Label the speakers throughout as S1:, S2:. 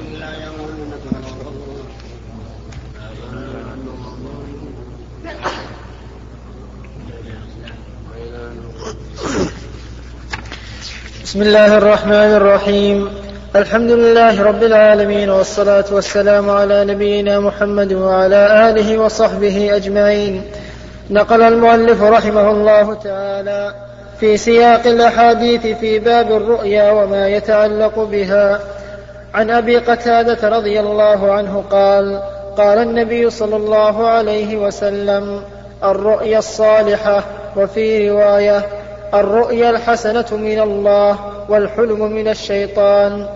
S1: بسم الله الرحمن الرحيم. الحمد لله رب العالمين والصلاة والسلام على نبينا محمد وعلى آله وصحبه أجمعين. نقل المؤلف رحمه الله تعالى في سياق الأحاديث في باب الرؤيا وما يتعلق بها. عن أبي قتادة رضي الله عنه قال قال النبي صلى الله عليه وسلم الرؤيا الصالحة وفي رواية الرؤيا الحسنة من الله والحلم من الشيطان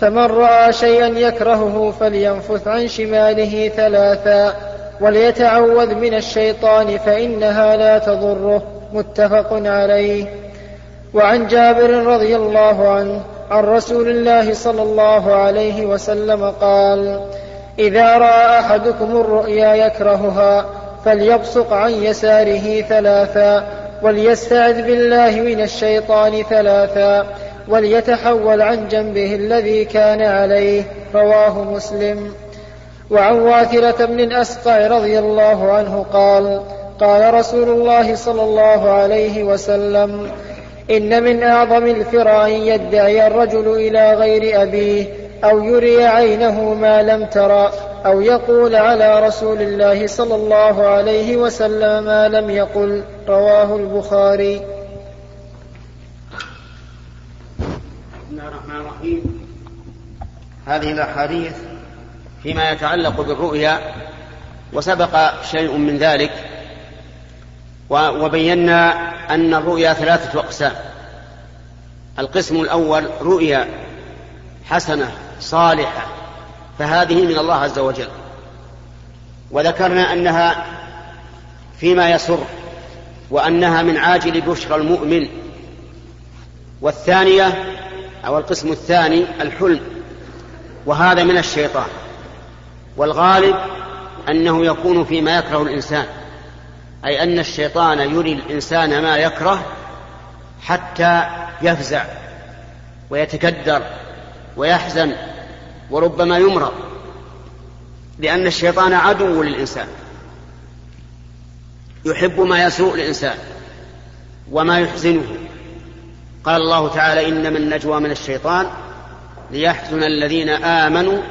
S1: فمن رأى شيئا يكرهه فلينفث عن شماله ثلاثا وليتعوذ من الشيطان فإنها لا تضره متفق عليه. وعن جابر رضي الله عنه عن رسول الله صلى الله عليه وسلم قال إذا رأى أحدكم الرؤيا يكرهها فليبصق عن يساره ثلاثا وليستعذ بالله من الشيطان ثلاثا وليتحول عن جنبه الذي كان عليه. رواه مسلم. وعن واثرة بن الأسقع رضي الله عنه قال قال رسول الله صلى الله عليه وسلم إن من أعظم الفرع أن يدعي الرجل إلى غير أبيه أو يري عينه ما لم ترى أو يقول على رسول الله صلى الله عليه وسلم ما لم يقل رواه البخاري.
S2: بسم الله الرحمن الرحيم. هذه الأحاديث فيما يتعلق بالرؤيا وسبق شيء من ذلك. وبينا أن الرؤيا ثلاثة أقسام. القسم الأول رؤيا حسنة صالحة فهذه من الله عز وجل. وذكرنا أنها فيما يسر وأنها من عاجل بشرى المؤمن. والثانية أو القسم الثاني الحلم وهذا من الشيطان. والغالب أنه يكون فيما يكره الإنسان. أي أن الشيطان يري الإنسان ما يكره حتى يفزع ويتكدر ويحزن وربما يمرض لأن الشيطان عدو للإنسان يحب ما يسوء الإنسان وما يحزنه. قال الله تعالى إنما النجوى من الشيطان ليحزن الذين آمنوا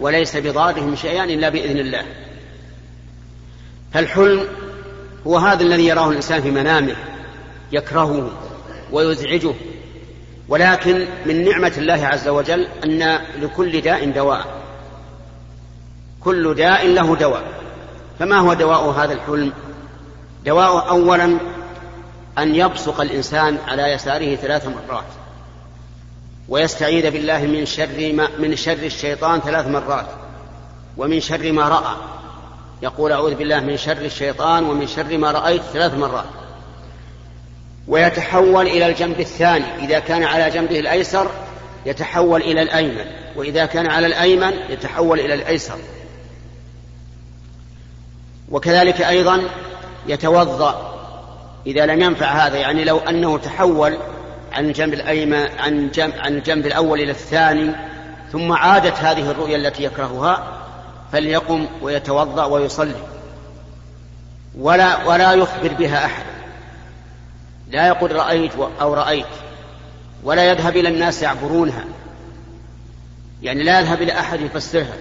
S2: وليس بضارهم شيئا إلا بإذن الله. فالحلم هو هذا الذي يراه الإنسان في منامه يكرهه ويزعجه. ولكن من نعمة الله عز وجل أن لكل داء دواء كل داء له دواء. فما هو دواء هذا الحلم؟ دواء أولا أن يبصق الإنسان على يساره ثلاث مرات ويستعيذ بالله من شر ما من شر الشيطان ثلاث مرات ومن شر ما رأى. يقول أعوذ بالله من شر الشيطان ومن شر ما رأيت ثلاث مرات. ويتحول إلى الجنب الثاني. إذا كان على جنبه الأيسر يتحول إلى الأيمن. وإذا كان على الأيمن يتحول إلى الأيسر. وكذلك أيضا يتوضأ. إذا لم ينفع هذا يعني لو أنه تحول عن الجنب الأيمن عن عن الجنب الأول إلى الثاني ثم عادت هذه الرؤيا التي يكرهها فليقم ويتوضأ ويصلي. ولا ولا يخبر بها أحد. لا يقول رأيت أو رأيت. ولا يذهب إلى الناس يعبرونها. يعني لا يذهب إلى أحد يفسرها.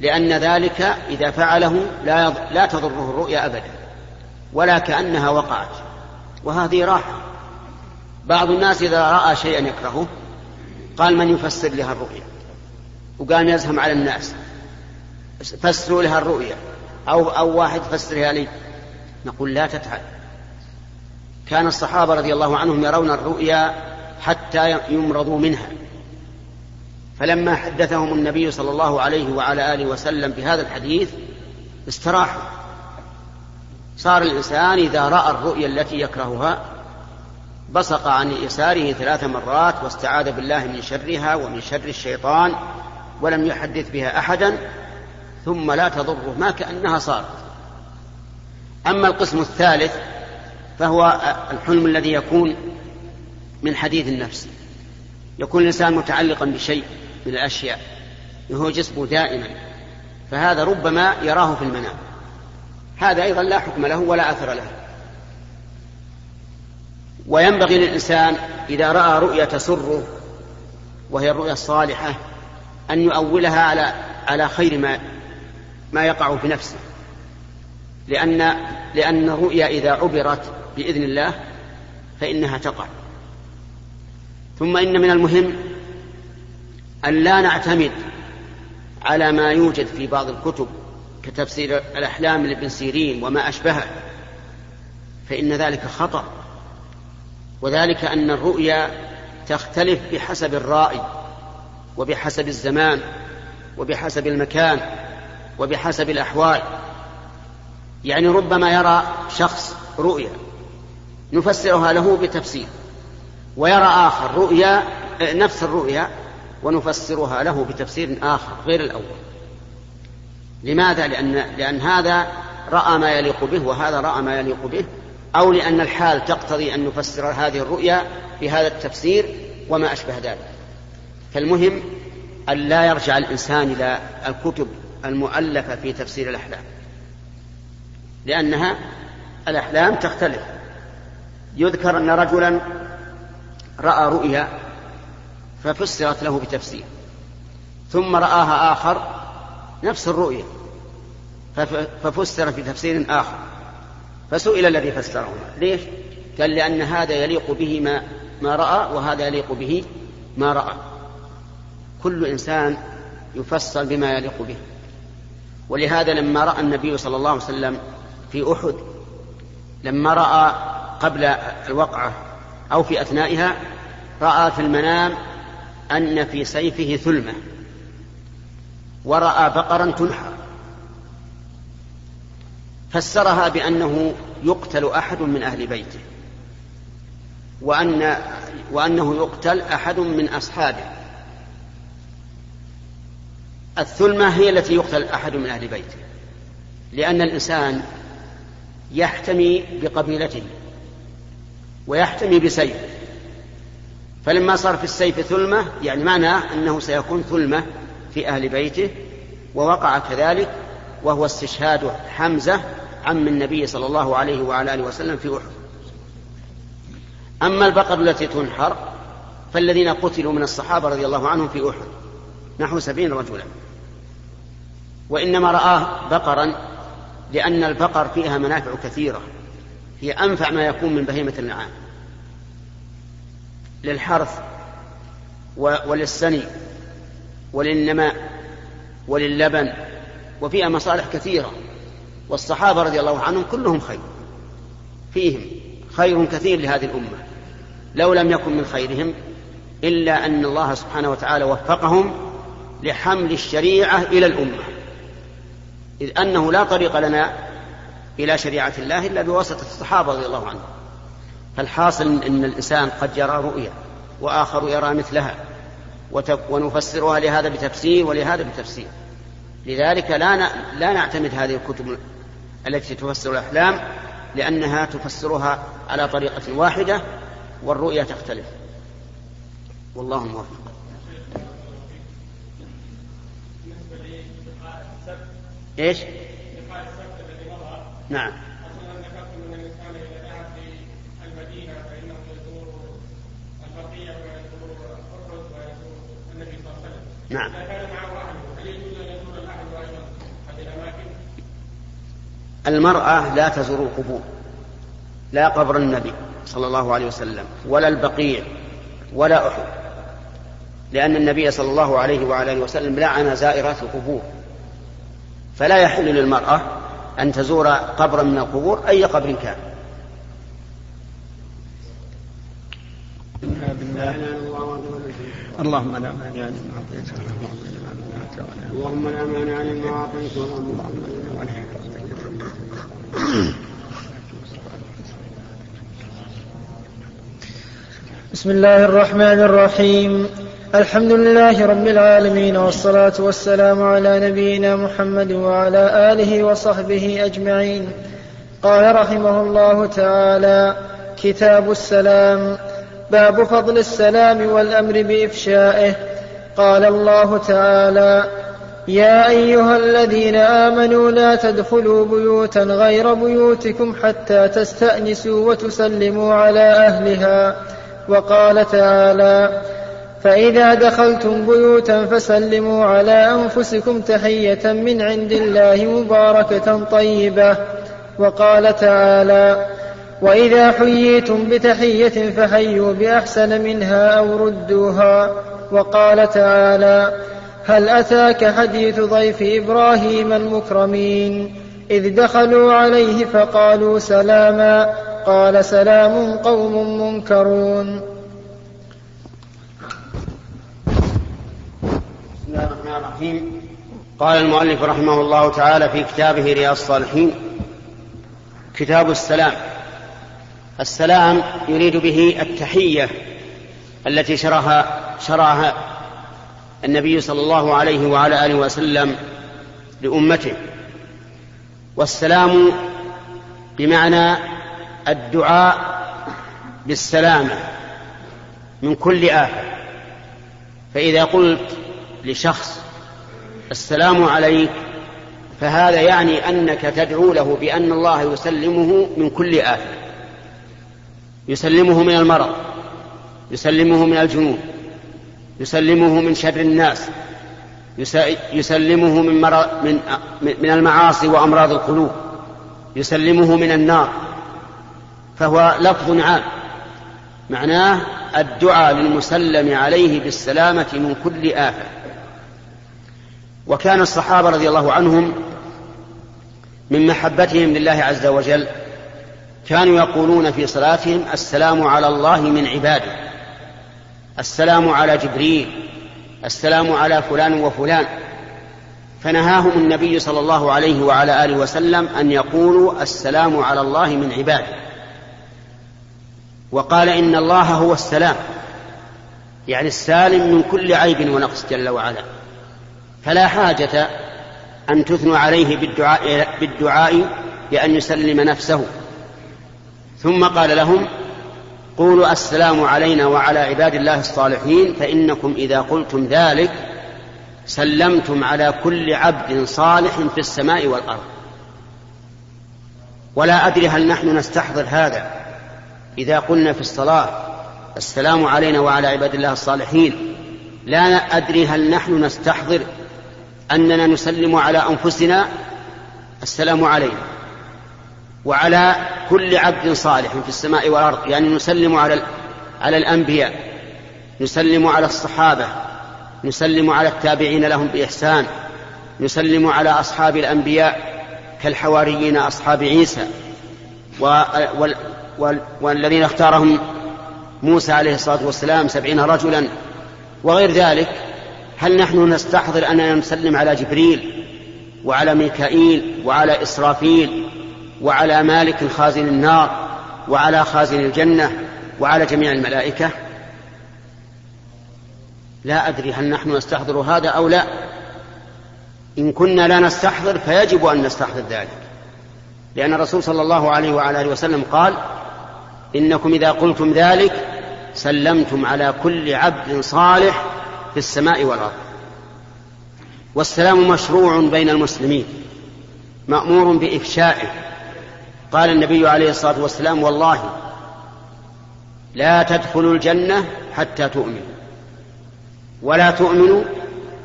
S2: لأن ذلك إذا فعله لا لا تضره الرؤيا أبدا. ولا كأنها وقعت. وهذه راحة. بعض الناس إذا رأى شيئا يكرهه قال من يفسر لها الرؤيا؟ وقام يزهم على الناس. فسروا لها الرؤيا. أو أو واحد فسرها لي. نقول لا تفعل كان الصحابة رضي الله عنهم يرون الرؤيا حتى يمرضوا منها. فلما حدثهم النبي صلى الله عليه وعلى آله وسلم بهذا الحديث استراحوا. صار الإنسان إذا رأى الرؤيا التي يكرهها بصق عن يساره ثلاث مرات واستعاذ بالله من شرها ومن شر الشيطان ولم يحدث بها أحدا ثم لا تضره ما كأنها صارت. أما القسم الثالث فهو الحلم الذي يكون من حديث النفس. يكون الإنسان متعلقا بشيء من الأشياء هو جسمه دائما فهذا ربما يراه في المنام. هذا أيضا لا حكم له ولا أثر له. وينبغي للإنسان إذا رأى رؤيا تسره وهي الرؤيا الصالحة أن يؤولها على على خير ما ما يقع في نفسه. لأن لأن الرؤيا إذا عبرت بإذن الله فإنها تقع. ثم إن من المهم أن لا نعتمد على ما يوجد في بعض الكتب كتفسير الأحلام لابن سيرين وما أشبهه فإن ذلك خطأ. وذلك أن الرؤيا تختلف بحسب الرائي وبحسب الزمان وبحسب المكان. وبحسب الأحوال. يعني ربما يرى شخص رؤيا نفسرها له بتفسير ويرى آخر رؤيا نفس الرؤيا ونفسرها له بتفسير آخر غير الأول. لماذا؟ لأن, لأن هذا رأى ما يليق به وهذا رأى ما يليق به أو لأن الحال تقتضي أن نفسر هذه الرؤيا بهذا التفسير وما أشبه ذلك. فالمهم أن لا يرجع الإنسان إلى الكتب المؤلفة في تفسير الأحلام. لأنها الأحلام تختلف. يذكر أن رجلا رأى رؤيا ففسرت له بتفسير. ثم رآها آخر نفس الرؤيا ففسر بتفسير آخر. فسئل الذي فسرهما. ليش؟ قال لأن هذا يليق به ما ما رأى وهذا يليق به ما رأى. كل إنسان يفسر بما يليق به. ولهذا لما رأى النبي صلى الله عليه وسلم في أحد لما رأى قبل الوقعة أو في أثنائها رأى في المنام أن في سيفه ثلمة ورأى بقرا تنحر فسرها بأنه يقتل أحد من أهل بيته وأن وأنه يقتل أحد من أصحابه. الثلمة هي التي يقتل أحد من أهل بيته لأن الإنسان يحتمي بقبيلته ويحتمي بسيفه. فلما صار في السيف ثلمة يعني معناه أنه سيكون ثلمة في أهل بيته ووقع كذلك وهو استشهاد حمزة عم النبي صلى الله عليه وعلى آله وسلم في أحد. أما البقر التي تنحر فالذين قتلوا من الصحابة رضي الله عنهم في أحد. نحو سبعين رجلا. وإنما رآه بقرا لأن البقر فيها منافع كثيرة. هي أنفع ما يكون من بهيمة النعام. للحرث وللسني وللنماء وللبن وفيها مصالح كثيرة. والصحابة رضي الله عنهم كلهم خير. فيهم خير كثير لهذه الأمة. لو لم يكن من خيرهم إلا أن الله سبحانه وتعالى وفقهم لحمل الشريعة إلى الأمة. إذ أنه لا طريق لنا إلى شريعة الله إلا بواسطة الصحابة رضي الله عنهم. فالحاصل أن الإنسان قد يرى رؤيا وآخر يرى مثلها ونفسرها لهذا بتفسير ولهذا بتفسير. لذلك لا لا نعتمد هذه الكتب التي تفسر الأحلام لأنها تفسرها على طريقة واحدة والرؤيا تختلف. والله موفق. إيش؟ نعم. نعم. المرأة لا تزور القبور لا قبر النبي صلى الله عليه وسلم ولا البقيع ولا أحد لأن النبي صلى الله عليه وعلى آله وسلم لعن زائرات القبور. فلا يحل للمرأة أن تزور قبرا من القبور أي قبر كان.
S3: اللهم لا مانع لما اعطيت اللهم لا مانع لما اعطيت
S1: بسم الله الرحمن الرحيم. الحمد لله رب العالمين والصلاة والسلام على نبينا محمد وعلى آله وصحبه أجمعين. قال رحمه الله تعالى كتاب السلام باب فضل السلام والأمر بإفشائه. قال الله تعالى يا أيها الذين آمنوا لا تدخلوا بيوتا غير بيوتكم حتى تستأنسوا وتسلموا على أهلها. وقال تعالى فإذا دخلتم بيوتا فسلموا على أنفسكم تحية من عند الله مباركة طيبة. وقال تعالى وإذا حييتم بتحية فحيوا بأحسن منها أو ردوها. وقال تعالى هل أتاك حديث ضيف إبراهيم المكرمين؟ إذ دخلوا عليه فقالوا سلاما. قال سلام قوم منكرون
S2: بسم الله الرحمن الرحيم. قال المؤلف رحمه الله تعالى في كتابه رياض الصالحين كتاب السلام. السلام يريد به التحية التي شرها شرعها النبي صلى الله عليه وعلى آله وسلم لأمته. والسلام بمعنى الدعاء بالسلامة من كل آفة. فإذا قلت لشخص السلام عليك فهذا يعني أنك تدعو له بأن الله يسلمه من كل افه يسلمه من المرض يسلمه من الجنون يسلمه من شر الناس يسلمه من, من, من المعاصي وأمراض القلوب يسلمه من النار. فهو لفظ عام. معناه الدعاء للمسلم عليه بالسلامة من كل آفة وكان الصحابة رضي الله عنهم من محبتهم لله عز وجل كانوا يقولون في صلاتهم السلام على الله من عباده السلام على جبريل السلام على فلان وفلان. فنهاهم النبي صلى الله عليه وعلى آله وسلم أن يقولوا السلام على الله من عباده. وقال إن الله هو السلام يعني السالم من كل عيب ونقص جل وعلا. فلا حاجة أن تثنوا عليه بالدعاء, بالدعاء بأن يسلم نفسه. ثم قال لهم قولوا السلام علينا وعلى عباد الله الصالحين فإنكم إذا قلتم ذلك سلمتم على كل عبد صالح في السماء والأرض. ولا أدري هل نحن نستحضر هذا. إذا قلنا في الصلاة السلام علينا وعلى عباد الله الصالحين لا أدري هل نحن نستحضر أننا نسلم على أنفسنا السلام علينا وعلى كل عبد صالح في السماء والأرض يعني نسلم على على الأنبياء نسلم على الصحابة نسلم على التابعين لهم بإحسان نسلم على أصحاب الأنبياء كالحواريين أصحاب عيسى والذين اختارهم موسى عليه الصلاة والسلام سبعين رجلا وغير ذلك. هل نحن نستحضر اننا نسلم على جبريل وعلى ميكائيل وعلى إسرافيل وعلى مالك خازن النار وعلى خازن الجنة وعلى جميع الملائكة؟ لا أدري هل نحن نستحضر هذا أو لا. إن كنا لا نستحضر فيجب أن نستحضر ذلك. لأن الرسول صلى الله عليه وعلى آله وسلم قال إنكم إذا قلتم ذلك سلمتم على كل عبد صالح في السماء والأرض. والسلام مشروع بين المسلمين مأمور بإفشائه. قال النبي عليه الصلاة والسلام والله لا تدخلوا الجنة حتى تؤمنوا ولا تؤمنوا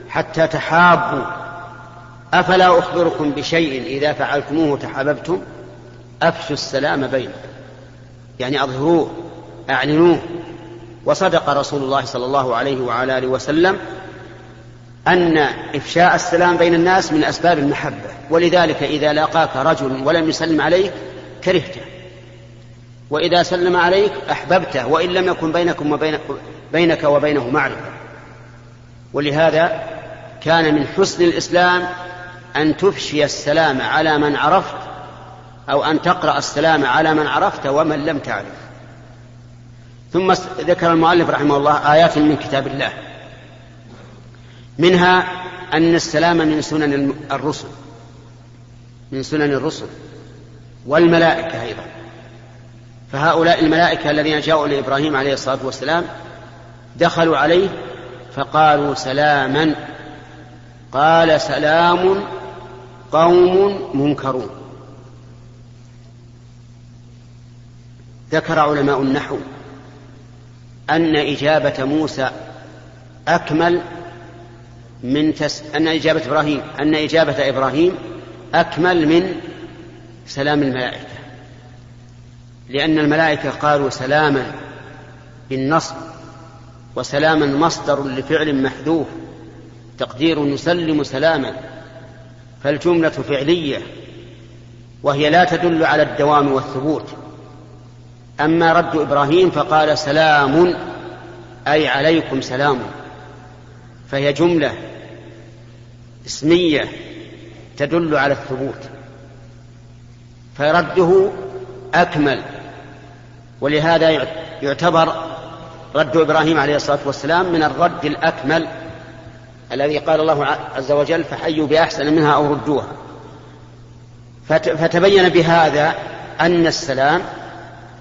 S2: حتى تحابوا. أفلا أخبركم بشيء إذا فعلتموه تحاببتم أفشوا السلام بينكم يعني أظهروه أعلنوه. وصدق رسول الله صلى الله عليه وعلى آله وسلم أن إفشاء السلام بين الناس من أسباب المحبة ولذلك إذا لاقاك رجل ولم يسلم عليك كرهته وإذا سلم عليك أحببته وإن لم يكن بينكم وبين بينك وبينه معرفة. ولهذا كان من حسن الإسلام أن تفشي السلام على من عرفت أو أن تقرأ السلام على من عرفت ومن لم تعرف. ثم ذكر المؤلف رحمه الله آيات من كتاب الله. منها أن السلام من سنن الرسل. من سنن الرسل. والملائكة أيضا. فهؤلاء الملائكة الذين جاءوا لإبراهيم عليه الصلاة والسلام دخلوا عليه فقالوا سلاما. قال سلام قوم منكرون. ذكر علماء النحو. أن إجابة موسى أكمل من تس... أن إجابة إبراهيم أن إجابة إبراهيم أكمل من سلام الملائكة. لأن الملائكة قالوا سلاما بالنصب وسلاما مصدر لفعل محذوف تقدير يسلم سلاما فالجملة فعلية وهي لا تدل على الدوام والثبوت. أما رد إبراهيم فقال سلام أي عليكم سلام. فهي جملة اسمية تدل على الثبوت. فرده أكمل ولهذا يعتبر رد إبراهيم عليه الصلاة والسلام من الرد الأكمل الذي قال الله عز وجل فحيوا بأحسن منها أو ردوها فتبين بهذا أن السلام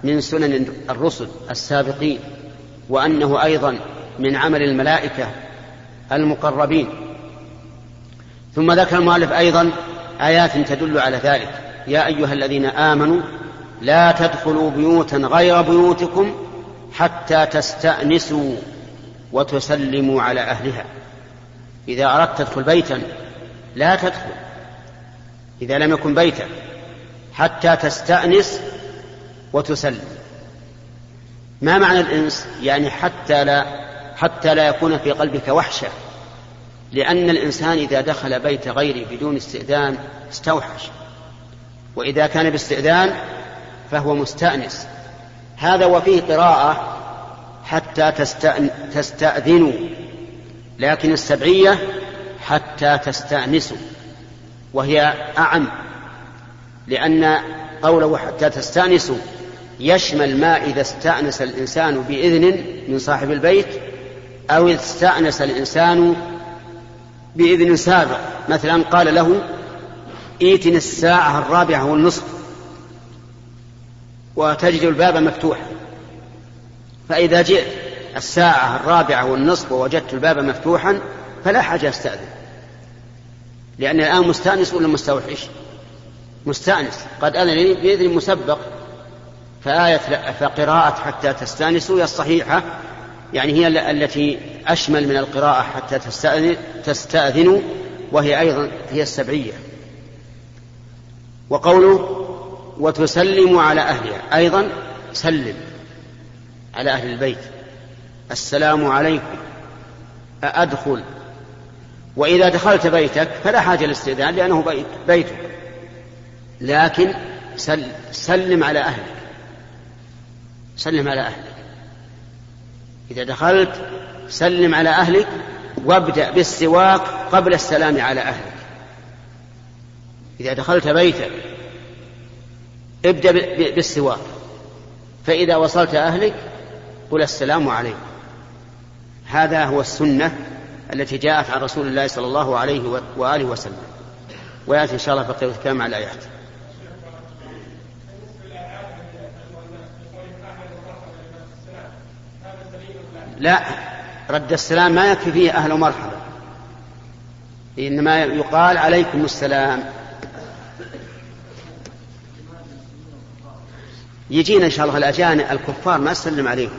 S2: من سنن الرسل السابقين وأنه أيضا من عمل الملائكة المقربين. ثم ذكر المؤلف أيضا آيات تدل على ذلك. يا أيها الذين آمنوا لا تدخلوا بيوتا غير بيوتكم حتى تستأنسوا وتسلموا على أهلها. إذا أردت تدخل بيتا لا تدخل إذا لم يكن بيتا حتى تستأنس وتسلم. ما معنى الإنس؟ يعني حتى لا حتى لا يكون في قلبك وحشة. لأن الإنسان إذا دخل بيت غيره بدون استئذان استوحش. وإذا كان باستئذان فهو مستأنس. هذا وفيه قراءة حتى تستأذنوا. لكن السبعية حتى تستأنسوا. وهي أعم. لأن قوله حتى تستأنسوا يشمل ما إذا استأنس الإنسان بإذن من صاحب البيت أو استأنس الإنسان بإذن سابق. مثلا قال له ائتني الساعة الرابعة والنصف وتجد الباب مفتوحا. فإذا جئت الساعة الرابعة والنصف ووجدت الباب مفتوحا فلا حاجة أستأذن. لأن الآن مستأنس ولا مستوحش؟ مستأنس. قد أذن لي بإذن مسبق. فآية فقراءة حتى تستأنسوا هي الصحيحة. يعني هي التي أشمل من القراءة حتى تستأذن تستأذنوا وهي أيضا هي السبعية. وقوله وتسلم على أهلها أيضا سلم على أهل البيت. السلام عليكم أأدخل. وإذا دخلت بيتك فلا حاجة للاستئذان لأنه بيت بيتك. لكن سل سلم على أهلك. سلم على أهلك. إذا دخلت سلم على أهلك وابدأ بالسواك قبل السلام على أهلك. إذا دخلت بيتك ابدأ بالسواك فإذا وصلت أهلك قل السلام عليكم. هذا هو السنة التي جاءت عن رسول الله صلى الله عليه وآله وسلم. ويأتي إن شاء الله بقية الكلام على الآيات لا رد السلام ما يكفي فيه أهل مرحبا. إنما يقال عليكم السلام. يجينا إن شاء الله الأجانب الكفار ما تسلم عليهم.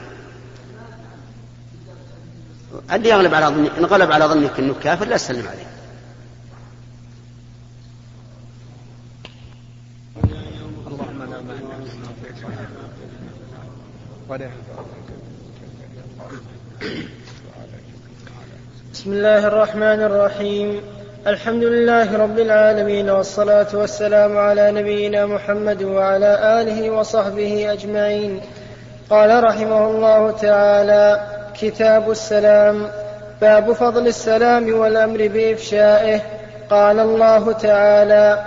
S2: اللي يغلب على ظنك انغلب على ظنك إنه كافر لا تسلم عليه.
S1: بسم الله الرحمن الرحيم. الحمد لله رب العالمين والصلاة والسلام على نبينا محمد وعلى آله وصحبه أجمعين. قال رحمه الله تعالى كتاب السلام باب فضل السلام والأمر بإفشائه. قال الله تعالى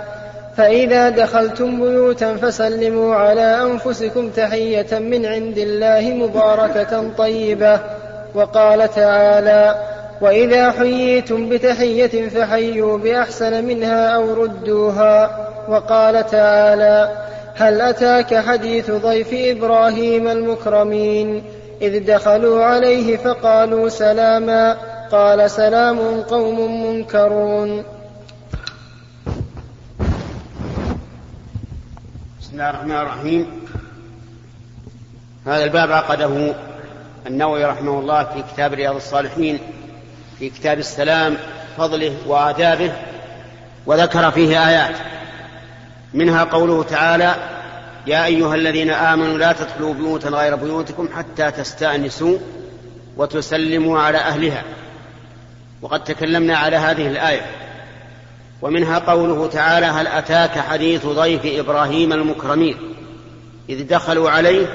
S1: فإذا دخلتم بيوتا فسلموا على أنفسكم تحية من عند الله مباركة طيبة. وقال تعالى وإذا حييتم بتحية فحيوا بأحسن منها أو ردوها. وقال تعالى هل أتاك حديث ضيف إبراهيم المكرمين؟ إذ دخلوا عليه فقالوا سلاما. قال سلام قوم منكرون.
S2: بسم الله الرحمن الرحيم. هذا الباب عقده النووي رحمه الله في كتاب رياض الصالحين في كتاب السلام فضله وآدابه وذكر فيه آيات. منها قوله تعالى يا أيها الذين آمنوا لا تدخلوا بيوتا غير بيوتكم حتى تستأنسوا وتسلموا على أهلها. وقد تكلمنا على هذه الآية. ومنها قوله تعالى هل أتاك حديث ضيف إبراهيم المكرمين؟ إذ دخلوا عليه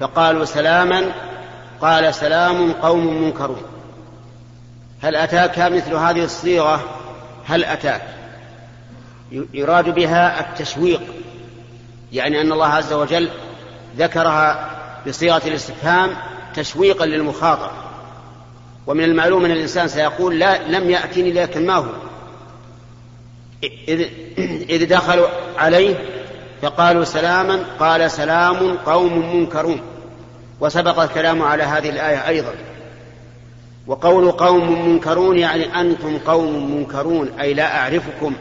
S2: فقالوا سلاما قال سلام قوم منكرون. هل أتاك مثل هذه الصيغة؟ هل أتاك؟ يراد بها التشويق يعني أن الله عز وجل ذكرها بصيغة الاستفهام تشويقا للمخاطب. ومن المعلوم أن الإنسان سيقول لا لم يأتني لكن ما هو. إذ, إذ دخلوا عليه فقالوا سلاما قال سلام قوم منكرون. وسبق الكلام على هذه الآية أيضا. وقول قوم منكرون يعني أنتم قوم منكرون أي لا أعرفكم.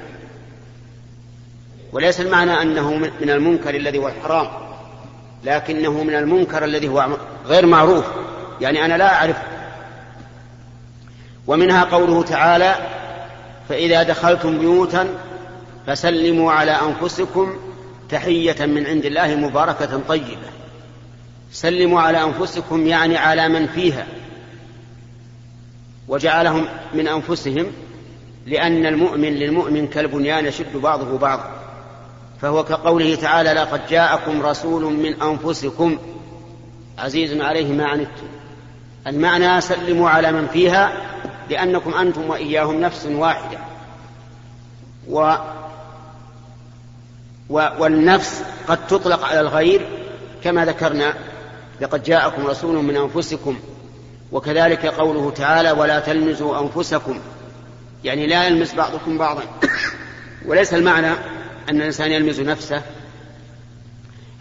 S2: وليس المعنى أنه من المنكر الذي هو الحرام لكنه من المنكر الذي هو غير معروف. يعني أنا لا أعرف. ومنها قوله تعالى فإذا دخلتم بيوتا فسلموا على أنفسكم تحية من عند الله مباركة طيبة. سلموا على أنفسكم يعني على من فيها. وجعلهم من أنفسهم لأن المؤمن للمؤمن كالبنيان يشد بعضه بعضا. فهو كقوله تعالى لقد جاءكم رسول من أنفسكم. عزيز عليه ما عنتم. المعنى سلموا على من فيها لأنكم أنتم وإياهم نفس واحدة. و والنفس قد تطلق على الغير كما ذكرنا لقد جاءكم رسول من أنفسكم وكذلك قوله تعالى ولا تلمزوا أنفسكم. يعني لا يلمز بعضكم بعضا. وليس المعنى أن الإنسان يلمز نفسه.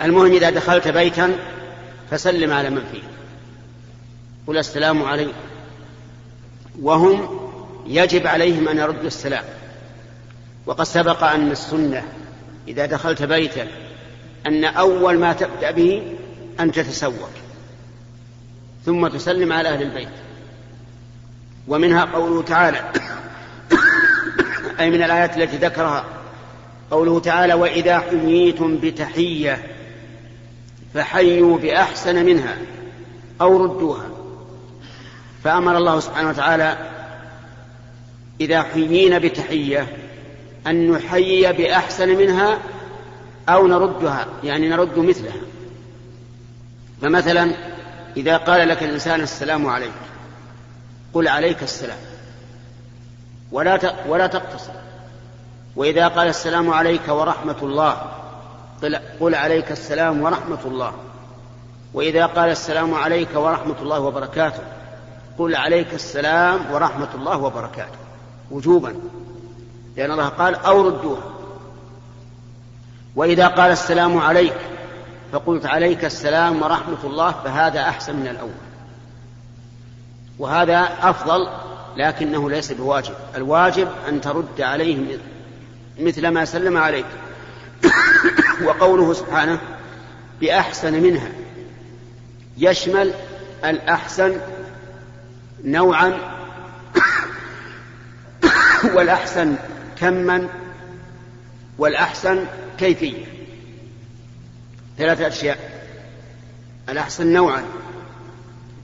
S2: المهم إذا دخلت بيتا فسلم على من فيه. قل السلام عليكم. وهم يجب عليهم أن يردوا السلام. وقد سبق أن السنة إذا دخلت بيتا أن أول ما تبدأ به أن تتسوق ثم تسلم على أهل البيت. ومنها قوله تعالى أي من الآيات التي ذكرها قوله تعالى وإذا حييتم بتحية فحيوا بأحسن منها أو ردوها. فأمر الله سبحانه وتعالى إذا حيينا بتحية أن نحيي بأحسن منها أو نردها يعني نرد مثلها. فمثلا إذا قال لك الإنسان السلام عليك قل عليك السلام. ولا ولا تقتصر. وإذا قال السلام عليك ورحمة الله قل عليك السلام ورحمة الله. وإذا قال السلام عليك ورحمة الله وبركاته قل عليك السلام ورحمة الله وبركاته. وجوبا. لأن الله قال أو ردوها. وإذا قال السلام عليك فقلت عليك السلام ورحمة الله فهذا أحسن من الأول. وهذا أفضل لكنه ليس بواجب. الواجب أن ترد عليه مثل ما سلم عليك. وقوله سبحانه بأحسن منها. يشمل الأحسن نوعا والأحسن كما والأحسن كيفية ثلاثة أشياء. الأحسن نوعا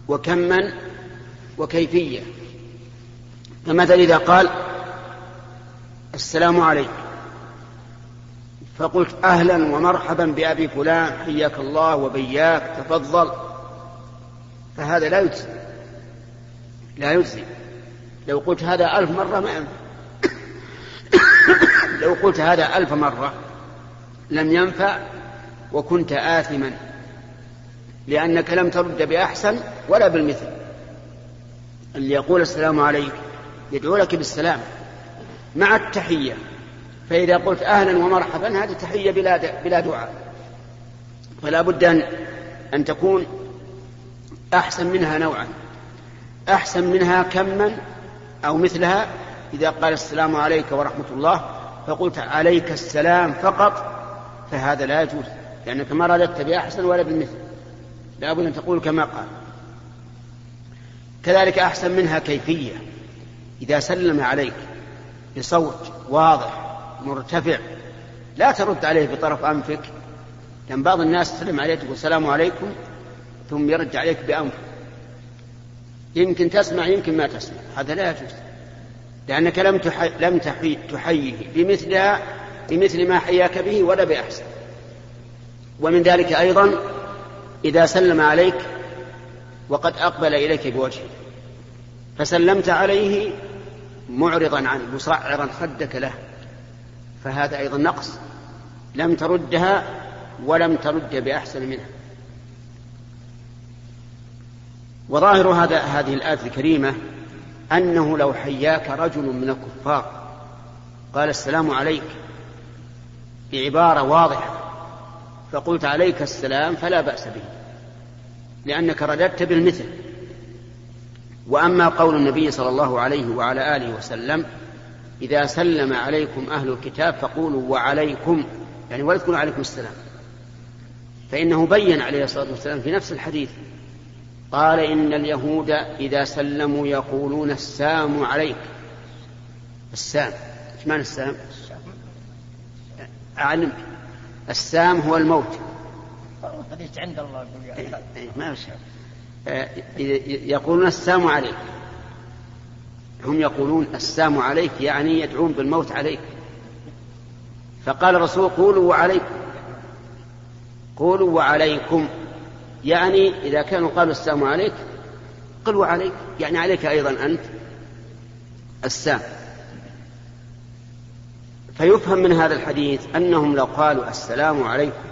S2: وكما وكيفية. فمثلا إذا قال السلام عليك فقلت أهلا ومرحبا بأبي فلان حياك الله وبياك تفضل. فهذا لا يجزي. لا يجزي. لو قلت هذا ألف مرة ما ينفع. لو قلت هذا ألف مرة لم ينفع وكنت آثما لأنك لم ترد بأحسن ولا بالمثل. اللي يقول السلام عليك يدعو لك بالسلام مع التحية. فإذا قلت أهلا ومرحبا هذه تحية بلا بلا دعاء. فلا بد أن أن تكون أحسن منها نوعا. أحسن منها كما أو مثلها. إذا قال السلام عليك ورحمة الله فقلت عليك السلام فقط فهذا لا يجوز. لأنك ما رددت بأحسن ولا بالمثل. لا بد أن تقول كما قال. كذلك أحسن منها كيفية. إذا سلم عليك بصوت واضح مرتفع لا ترد عليه بطرف أنفك. لأن بعض الناس تسلم عليك تقول السلام عليكم ثم يرجع عليك بأنفك يمكن تسمع يمكن ما تسمع. هذا لا يجوز. لأنك لم تحي... لم تحي... تحيه بمثلها بمثل ما حياك به ولا بأحسن. ومن ذلك أيضا إذا سلم عليك وقد أقبل إليك بوجهه فسلمت عليه معرضا عنه مصعرا خدك له فهذا أيضا نقص لم تردها ولم ترد بأحسن منها. وظاهر هذا هذه الآية الكريمة أنه لو حياك رجل من الكفار قال السلام عليك بعبارة واضحة فقلت عليك السلام فلا بأس به لأنك رددت بالمثل. وأما قول النبي صلى الله عليه وعلى آله وسلم إذا سلم عليكم أهل الكتاب فقولوا وعليكم يعني ولا تقولوا عليكم السلام. فإنه بين عليه الصلاة والسلام في نفس الحديث قال إن اليهود إذا سلموا يقولون السام عليك. السام إيش معنى السام؟ أعلمك السام هو الموت.
S1: حديث عند الله
S2: ما يقولون السام عليك. هم يقولون السام عليك يعني يدعون بالموت عليك. فقال الرسول قولوا وعليكم. قولوا وعليكم. يعني إذا كانوا قالوا السلام عليك قل وعليك. يعني عليك أيضا أنت السام. فيفهم من هذا الحديث أنهم لو قالوا السلام عليكم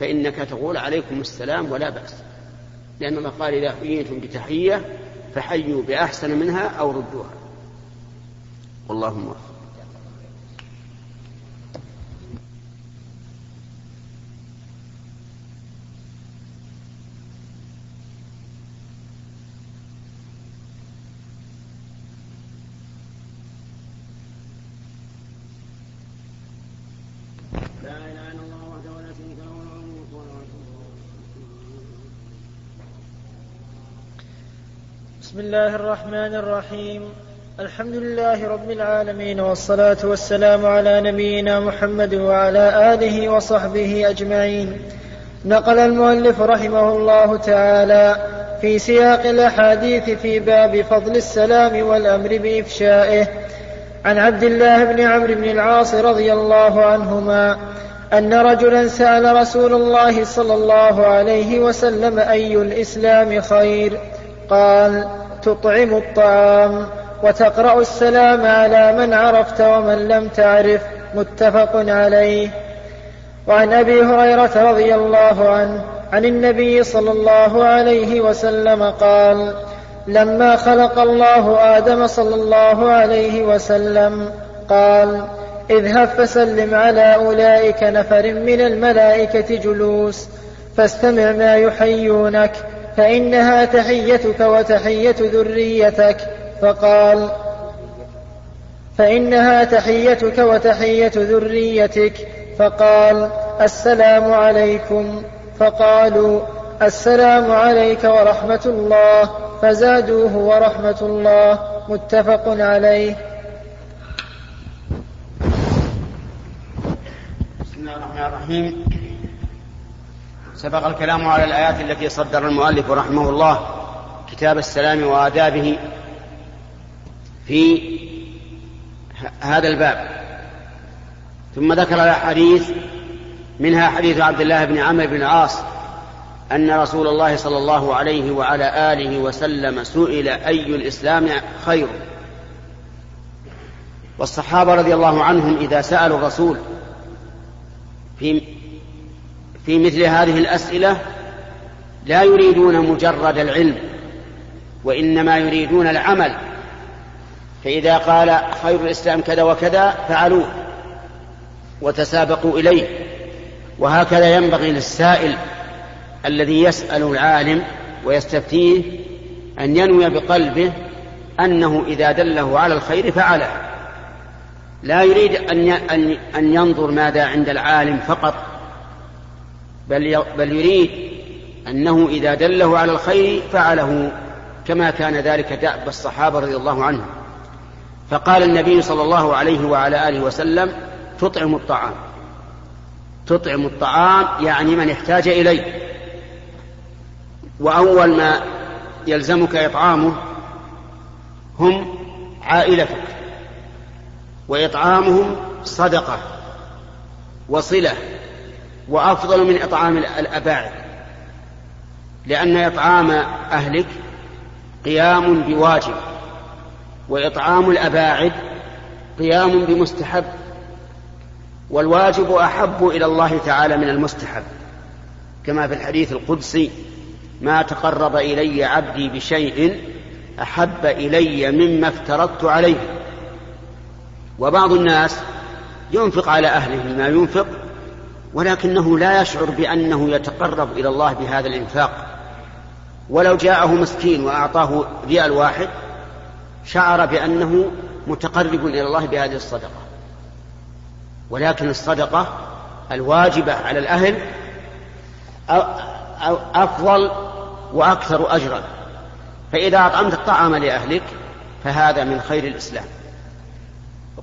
S2: فإنك تقول عليكم السلام ولا بأس. لأن الله قال إذا حييتم بتحية فحيوا بأحسن منها أو ردوها. والله موفق.
S1: بسم الله الرحمن الرحيم. الحمد لله رب العالمين والصلاة والسلام على نبينا محمد وعلى آله وصحبه أجمعين. نقل المؤلف رحمه الله تعالى في سياق الأحاديث في باب فضل السلام والأمر بإفشائه. عن عبد الله بن عمرو بن العاص رضي الله عنهما أن رجلا سأل رسول الله صلى الله عليه وسلم أي الإسلام خير؟ قال تطعم الطعام وتقرأ السلام على من عرفت ومن لم تعرف متفق عليه. وعن أبي هريرة رضي الله عنه عن النبي صلى الله عليه وسلم قال لما خلق الله آدم صلى الله عليه وسلم قال اذهب فسلم على أولئك نفر من الملائكة جلوس فاستمع ما يحيونك فإنها تحيتك وتحية ذريتك. فقال فإنها تحيتك وتحية ذريتك. فقال السلام عليكم. فقالوا السلام عليك ورحمة الله. فزادوه ورحمة الله. متفق عليه.
S2: بسم الله الرحمن الرحيم. سبق الكلام على الآيات التي صدر المؤلف رحمه الله كتاب السلام وآدابه في هذا الباب. ثم ذكر الأحاديث منها حديث عبد الله بن عمرو بن العاص أن رسول الله صلى الله عليه وعلى آله وسلم سئل أي الإسلام خير؟ والصحابة رضي الله عنهم إذا سألوا الرسول في في مثل هذه الأسئلة لا يريدون مجرد العلم وإنما يريدون العمل. فإذا قال خير الإسلام كذا وكذا فعلوه وتسابقوا إليه. وهكذا ينبغي للسائل الذي يسأل العالم ويستفتيه أن ينوي بقلبه أنه إذا دله على الخير فعله. لا يريد أن أن ينظر ماذا عند العالم فقط. بل بل يريد أنه إذا دله على الخير فعله كما كان ذلك دأب الصحابة رضي الله عنهم. فقال النبي صلى الله عليه وعلى آله وسلم تطعم الطعام. تطعم الطعام يعني من احتاج إليه. وأول ما يلزمك إطعامه هم عائلتك وإطعامهم صدقة وصلة وأفضل من إطعام الأباعد. لأن إطعام أهلك قيام بواجب وإطعام الأباعد قيام بمستحب والواجب أحب إلى الله تعالى من المستحب. كما في الحديث القدسي ما تقرب إلي عبدي بشيء أحب إلي مما افترضت عليه. وبعض الناس ينفق على أهله ما ينفق ولكنه لا يشعر بأنه يتقرب إلى الله بهذا الإنفاق. ولو جاءه مسكين وأعطاه ريال واحد شعر بأنه متقرب إلى الله بهذه الصدقة. ولكن الصدقة الواجبة على الأهل أفضل وأكثر أجرا. فإذا أطعمت الطعام لأهلك فهذا من خير الإسلام.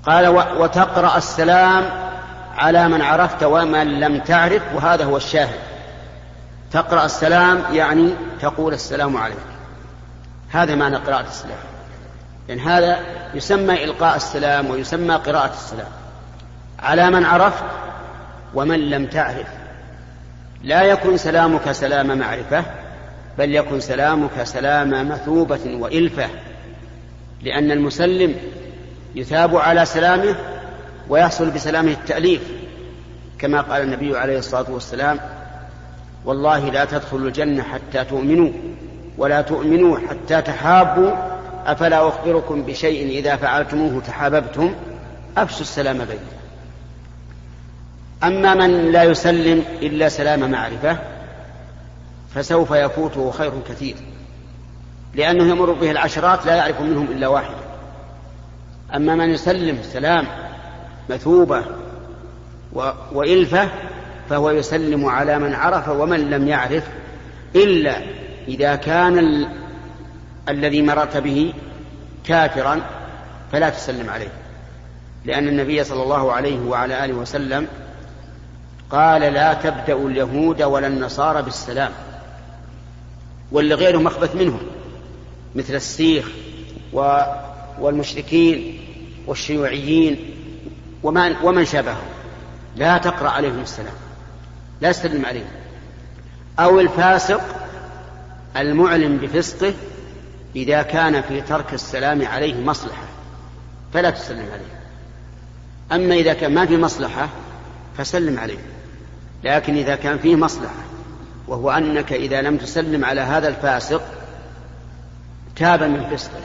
S2: قال وتقرأ السلام على من عرفت ومن لم تعرف وهذا هو الشاهد. تقرأ السلام يعني تقول السلام عليك. هذا معنى قراءة السلام. لأن يعني هذا يسمى إلقاء السلام ويسمى قراءة السلام. على من عرفت ومن لم تعرف. لا يكن سلامك سلام معرفة بل يكن سلامك سلام مثوبة وإلفة. لأن المسلم يثاب على سلامه ويحصل بسلامه التأليف كما قال النبي عليه الصلاة والسلام والله لا تدخلوا الجنة حتى تؤمنوا ولا تؤمنوا حتى تحابوا أفلا أخبركم بشيء إذا فعلتموه تحاببتم؟ أفشوا السلام بينكم. أما من لا يسلم إلا سلام معرفة فسوف يفوته خير كثير لأنه يمر به العشرات لا يعرف منهم إلا واحد. أما من يسلم سلام مثوبة وإلفة فهو يسلم على من عرف ومن لم يعرف إلا إذا كان ال... الذي مررت به كافرا فلا تسلم عليه. لأن النبي صلى الله عليه وعلى آله وسلم قال لا تبدأ اليهود ولا النصارى بالسلام واللي غيرهم أخبث منهم مثل السيخ و... والمشركين والشيوعيين. ومن, ومن شابههم لا تقرأ عليهم السلام. لا تسلم عليهم. أو الفاسق المعلن بفسقه إذا كان في ترك السلام عليه مصلحة فلا تسلم عليه. أما إذا كان ما في مصلحة فسلم عليه. لكن إذا كان فيه مصلحة وهو أنك إذا لم تسلم على هذا الفاسق تاب من فسقه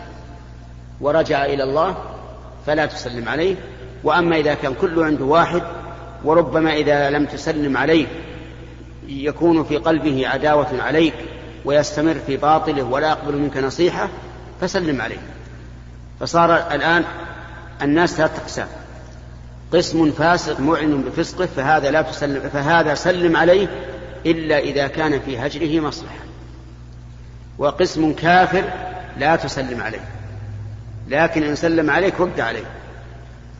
S2: ورجع إلى الله فلا تسلم عليه. وأما إذا كان كل عنده واحد وربما إذا لم تسلم عليه يكون في قلبه عداوة عليك ويستمر في باطله ولا يقبل منك نصيحة فسلم عليه. فصار الآن الناس ثلاثة أقسام. قسم فاسق معلن بفسقه فهذا لا تسلم فهذا سلم عليه إلا إذا كان في هجره مصلحة. وقسم كافر لا تسلم عليه. لكن إن سلم عليك رد عليه.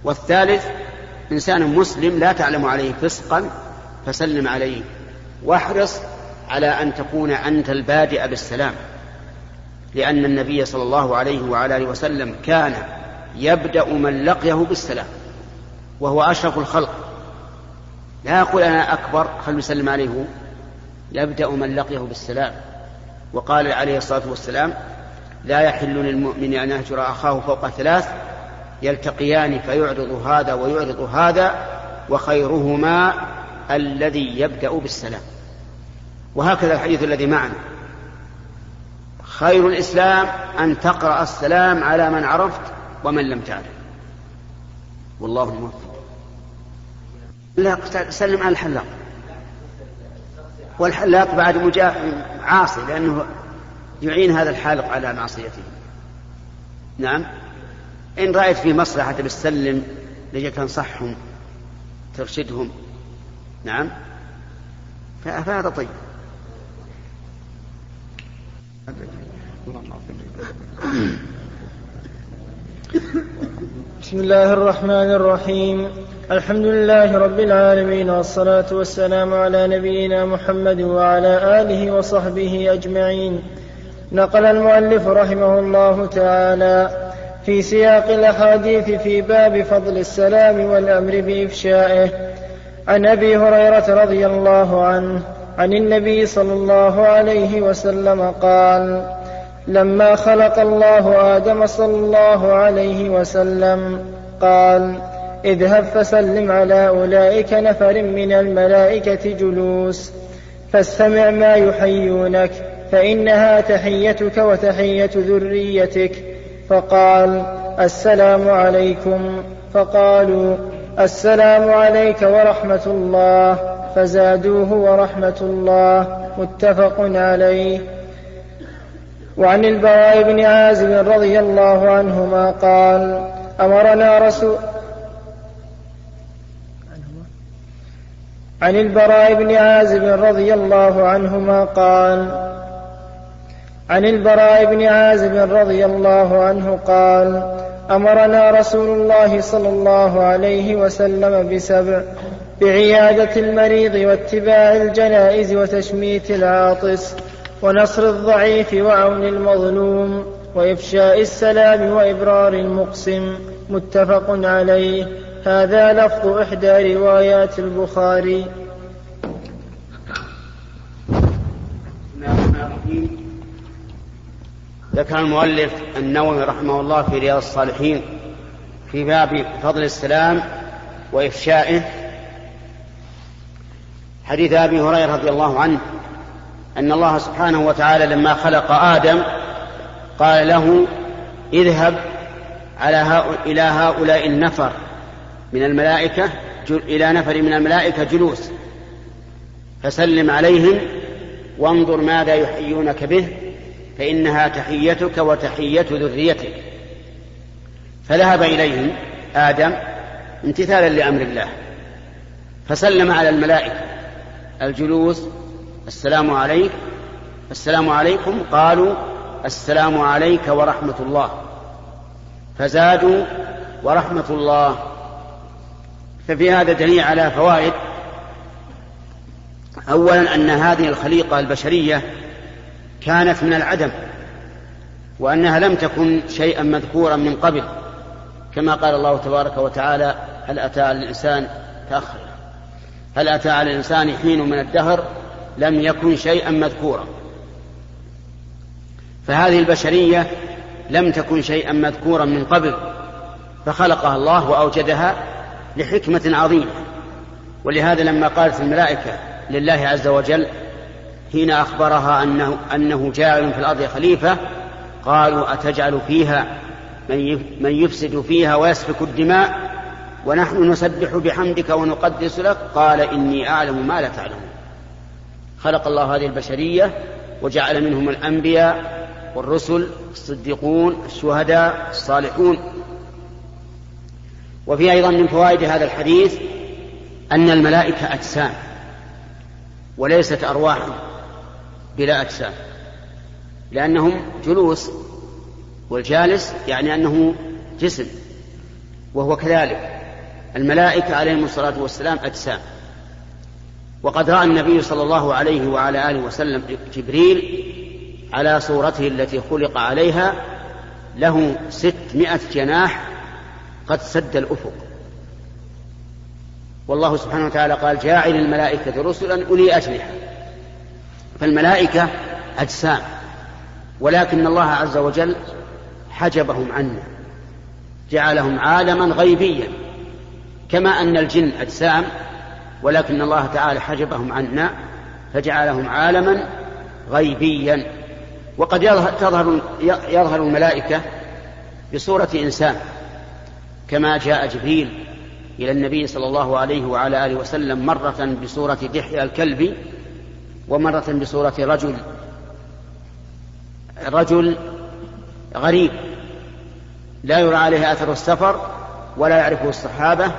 S2: والثالث إنسان مسلم لا تعلم عليه فسقا فسلم عليه. واحرص على أن تكون أنت البادئ بالسلام. لأن النبي صلى الله عليه وعلى آله وسلم كان يبدأ من لقيه بالسلام وهو أشرف الخلق. لا يقول أنا أكبر خل يسلم عليه. يبدأ من لقيه بالسلام. وقال عليه الصلاة والسلام لا يحل للمؤمن أن يهجر أخاه فوق ثلاث يلتقيان فيعرض هذا ويعرض هذا وخيرهما الذي يبدأ بالسلام. وهكذا الحديث الذي معنا. خير الإسلام أن تقرأ السلام على من عرفت ومن لم تعرف. والله الموفق. لا سلم على الحلاق. والحلاق بعد. عاصي لأنه يعين هذا الحالق على معصيته. نعم. إن رأيت في مصلحة بالسلم لجي تنصحهم ترشدهم. نعم. فهذا طيب.
S1: بسم الله الرحمن الرحيم. الحمد لله رب العالمين والصلاة والسلام على نبينا محمد وعلى آله وصحبه أجمعين. نقل المؤلف رحمه الله تعالى في سياق الأحاديث في باب فضل السلام والأمر بإفشائه. عن أبي هريرة رضي الله عنه عن النبي صلى الله عليه وسلم قال لما خلق الله آدم صلى الله عليه وسلم قال اذهب فسلم على أولئك نفر من الملائكة جلوس فاستمع ما يحيونك فإنها تحيتك وتحية ذريتك فقال السلام عليكم. فقالوا السلام عليك ورحمة الله. فزادوه ورحمة الله. متفق عليه. وعن البراء بن عازب رضي الله عنهما قال أمرنا رسول عن البراء بن عازب رضي الله عنهما قال عن البراء بن عازب رضي الله عنه قال أمرنا رسول الله صلى الله عليه وسلم بسبع بعيادة المريض واتباع الجنائز وتشميت العاطس ونصر الضعيف وعون المظلوم وإفشاء السلام وإبرار المقسم متفق عليه. هذا لفظ إحدى روايات البخاري.
S2: ذكر المؤلف النووي رحمه الله في رياض الصالحين في باب فضل السلام وإفشائه حديث أبي هريرة رضي الله عنه أن الله سبحانه وتعالى لما خلق آدم قال له اذهب على هؤلاء إلى هؤلاء النفر من الملائكة إلى نفر من الملائكة جلوس فسلم عليهم وانظر ماذا يحيونك به فإنها تحيتك وتحية ذريتك. فذهب إليهم آدم امتثالا لأمر الله فسلم على الملائكة. الجلوس السلام عليك السلام عليكم قالوا السلام عليك ورحمة الله. فزادوا ورحمة الله. ففي هذا دليل على فوائد. أولا أن هذه الخليقة البشرية كانت من العدم وأنها لم تكن شيئا مذكورا من قبل. كما قال الله تبارك وتعالى هل أتى على الإنسان تأخر؟ هل أتى على الإنسان حين من الدهر لم يكن شيئا مذكورا؟ فهذه البشرية لم تكن شيئا مذكورا من قبل فخلقها الله وأوجدها لحكمة عظيمة. ولهذا لما قالت الملائكة لله عز وجل حين أخبرها أنه, أنه جاعل في الأرض خليفة قالوا أتجعل فيها من يفسد فيها ويسفك الدماء ونحن نسبح بحمدك ونقدس لك. قال إني أعلم ما لا تعلمون. خلق الله هذه البشرية وجعل منهم الأنبياء والرسل الصديقون الشهداء الصالحون. وفي أيضا من فوائد هذا الحديث أن الملائكة أجسام وليست أرواحا. بلا أجسام لأنهم جلوس والجالس يعني أنه جسم وهو كذلك. الملائكة عليهم الصلاة والسلام أجسام. وقد رأى النبي صلى الله عليه وعلى آله وسلم جبريل على صورته التي خلق عليها له ستمائة جناح قد سد الأفق. والله سبحانه وتعالى قال جاعل الملائكة رسلا أولي أجنحة. فالملائكة أجسام ولكن الله عز وجل حجبهم عنا جعلهم عالما غيبيا كما أن الجن أجسام ولكن الله تعالى حجبهم عنا فجعلهم عالما غيبيا. وقد يظهر, يظهر الملائكة بصورة إنسان كما جاء جبريل إلى النبي صلى الله عليه وعلى آله وسلم مرة بصورة دحية الكلب ومرة بصورة رجل رجل غريب لا يرى عليه أثر السفر ولا يعرفه الصحابة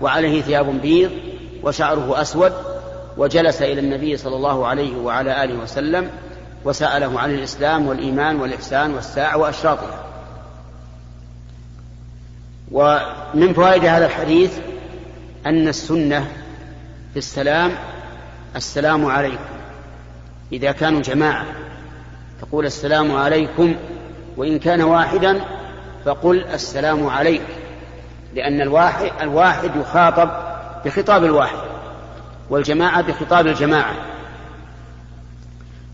S2: وعليه ثياب بيض وشعره أسود وجلس إلى النبي صلى الله عليه وعلى آله وسلم وسأله عن الإسلام والإيمان والإحسان والساعة واشراطها ومن فوائد هذا الحديث أن السنة في السلام السلام عليكم. إذا كانوا جماعة. تقول السلام عليكم وإن كان واحدا فقل السلام عليك. لأن الواحد, الواحد يخاطب بخطاب الواحد والجماعة بخطاب الجماعة.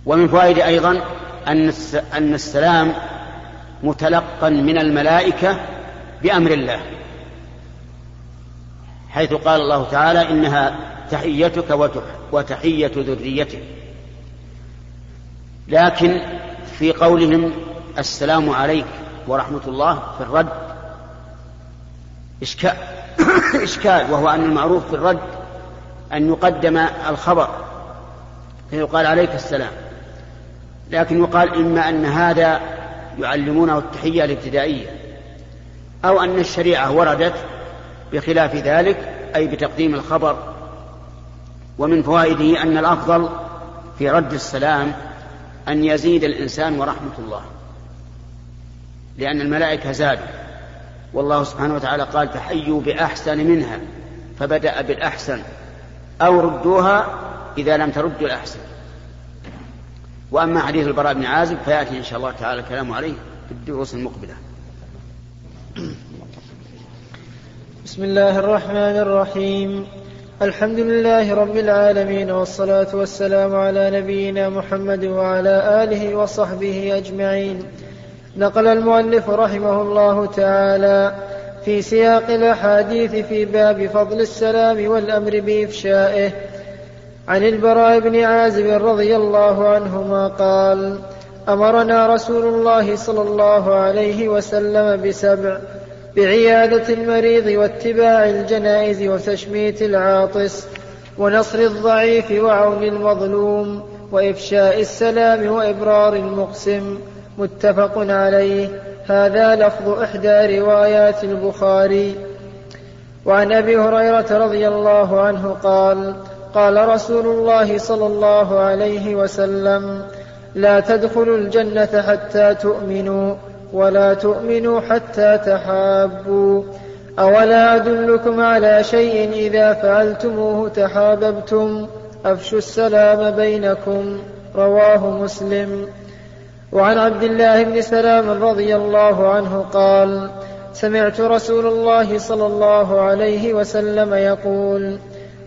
S2: ومن فوائد أيضا أن أن السلام متلقا من الملائكة بأمر الله. حيث قال الله تعالى إنها تحيتك وتحية ذريتك. لكن في قولهم السلام عليك ورحمة الله في الرد. إشكال إشكال وهو أن المعروف في الرد أن يقدم الخبر فيقال عليك السلام. لكن يقال إما أن هذا يعلمونه التحية الابتدائية أو أن الشريعة وردت بخلاف ذلك أي بتقديم الخبر ومن فوائده أن الأفضل في رد السلام أن يزيد الإنسان ورحمة الله. لأن الملائكة زادوا. والله سبحانه وتعالى قال فحيوا بأحسن منها فبدأ بالأحسن. أو ردوها إذا لم تردوا الأحسن. وأما حديث البراء بن عازب فيأتي إن شاء الله تعالى الكلام عليه في الدروس المقبلة.
S1: بسم الله الرحمن الرحيم. الحمد لله رب العالمين والصلاة والسلام على نبينا محمد وعلى آله وصحبه أجمعين. نقل المؤلف رحمه الله تعالى في سياق الأحاديث في باب فضل السلام والأمر بإفشائه. عن البراء بن عازب رضي الله عنهما قال أمرنا رسول الله صلى الله عليه وسلم بسبع بعيادة المريض واتباع الجنائز وتشميت العاطس ونصر الضعيف وعون المظلوم وإفشاء السلام وإبرار المقسم متفق عليه. هذا لفظ إحدى روايات البخاري. وعن أبي هريرة رضي الله عنه قال قال رسول الله صلى الله عليه وسلم لا تدخلوا الجنة حتى تؤمنوا. ولا تؤمنوا حتى تحابوا. أولا أدلكم على شيء إذا فعلتموه تحاببتم؟ أفشوا السلام بينكم رواه مسلم. وعن عبد الله بن سلام رضي الله عنه قال سمعت رسول الله صلى الله عليه وسلم يقول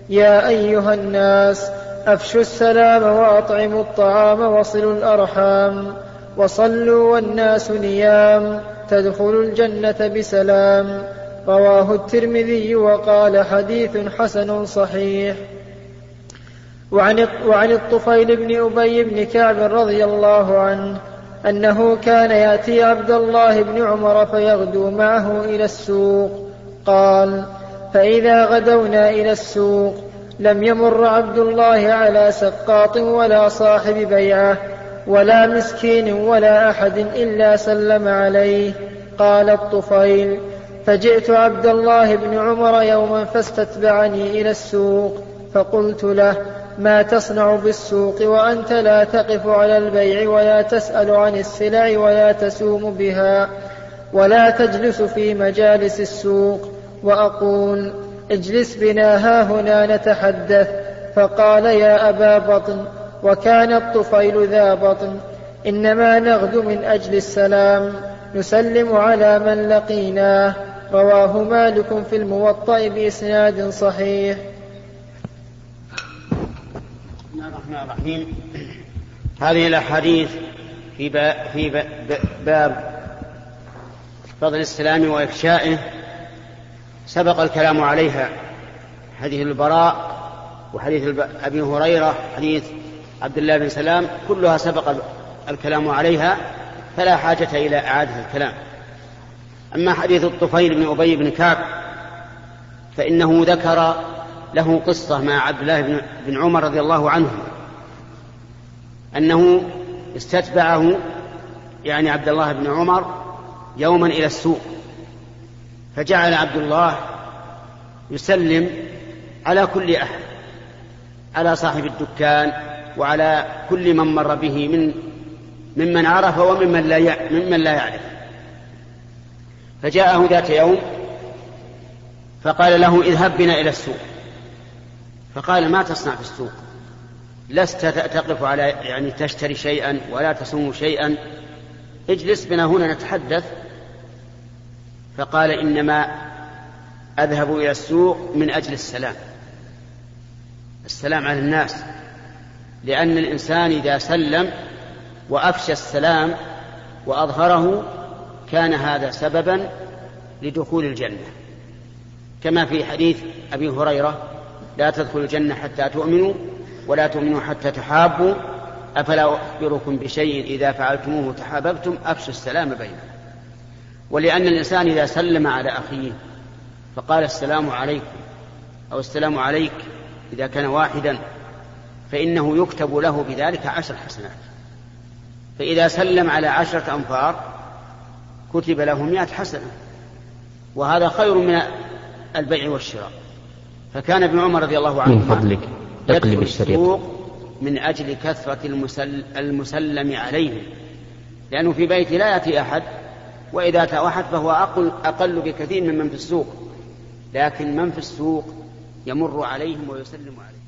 S1: يا أيها الناس أفشوا السلام وأطعموا الطعام وصلوا الأرحام. وصلوا والناس نيام تدخلوا الجنة بسلام. رواه الترمذي وقال حديث حسن صحيح. وعن وعن الطفيل بن أبي بن كعب رضي الله عنه أنه كان يأتي عبد الله بن عمر فيغدو معه إلى السوق. قال فإذا غدونا إلى السوق لم يمر عبد الله على سقاط ولا صاحب بيعة. ولا مسكين ولا أحد إلا سلم عليه. قال الطفيل فجئت عبد الله بن عمر يوما فاستتبعني إلى السوق. فقلت له ما تصنع بالسوق وأنت لا تقف على البيع ولا تسأل عن السلع ولا تسوم بها ولا تجلس في مجالس السوق. وأقول اجلس بنا ها هنا نتحدث. فقال يا أبا بطن وكان الطفيل ذا بطن. إنما نغدو من أجل السلام. نسلم على من لقيناه. رواه مالك في الموطأ بإسناد صحيح.
S2: بسم الله الرحمن الرحيم. هذه الأحاديث في في باب فضل السلام وإفشائه. سبق الكلام عليها. حديث البراء وحديث أبي هريرة حديث عبد الله بن سلام كلها سبق الكلام عليها فلا حاجة إلى إعادة الكلام. أما حديث الطفيل بن أبي بن كعب فإنه ذكر له قصة مع عبد الله بن عمر رضي الله عنه أنه استتبعه يعني عبد الله بن عمر يوما إلى السوق فجعل عبد الله يسلم على كل أحد على صاحب الدكان وعلى كل من مر به من ممن عرف وممن لا ممن لا يعرف. فجاءه ذات يوم فقال له اذهب بنا إلى السوق. فقال ما تصنع في السوق؟ لست تقف على يعني تشتري شيئا ولا تصوم شيئا. اجلس بنا هنا نتحدث. فقال إنما أذهب إلى السوق من أجل السلام. السلام على الناس. لأن الإنسان إذا سلم وأفشى السلام وأظهره كان هذا سببا لدخول الجنة. كما في حديث أبي هريرة لا تدخلوا الجنة حتى تؤمنوا ولا تؤمنوا حتى تحابوا. أفلا أخبركم بشيء إذا فعلتموه تحاببتم؟ أفشوا السلام بينكم. ولأن الإنسان إذا سلم على أخيه فقال السلام عليكم أو السلام عليك إذا كان واحدا فإنه يكتب له بذلك عشر حسنات. فإذا سلم على عشرة أنفار كتب له مئة حسنة. وهذا خير من البيع والشراء. فكان ابن عمر رضي الله عنه
S4: من فضلك أقلب الشريط.
S2: من أجل كثرة المسل المسلم عليه. لأنه في بيته لا يأتي أحد وإذا أتى أحد فهو أقل, أقل بكثير ممن في السوق. لكن من في السوق يمر عليهم ويسلم عليهم.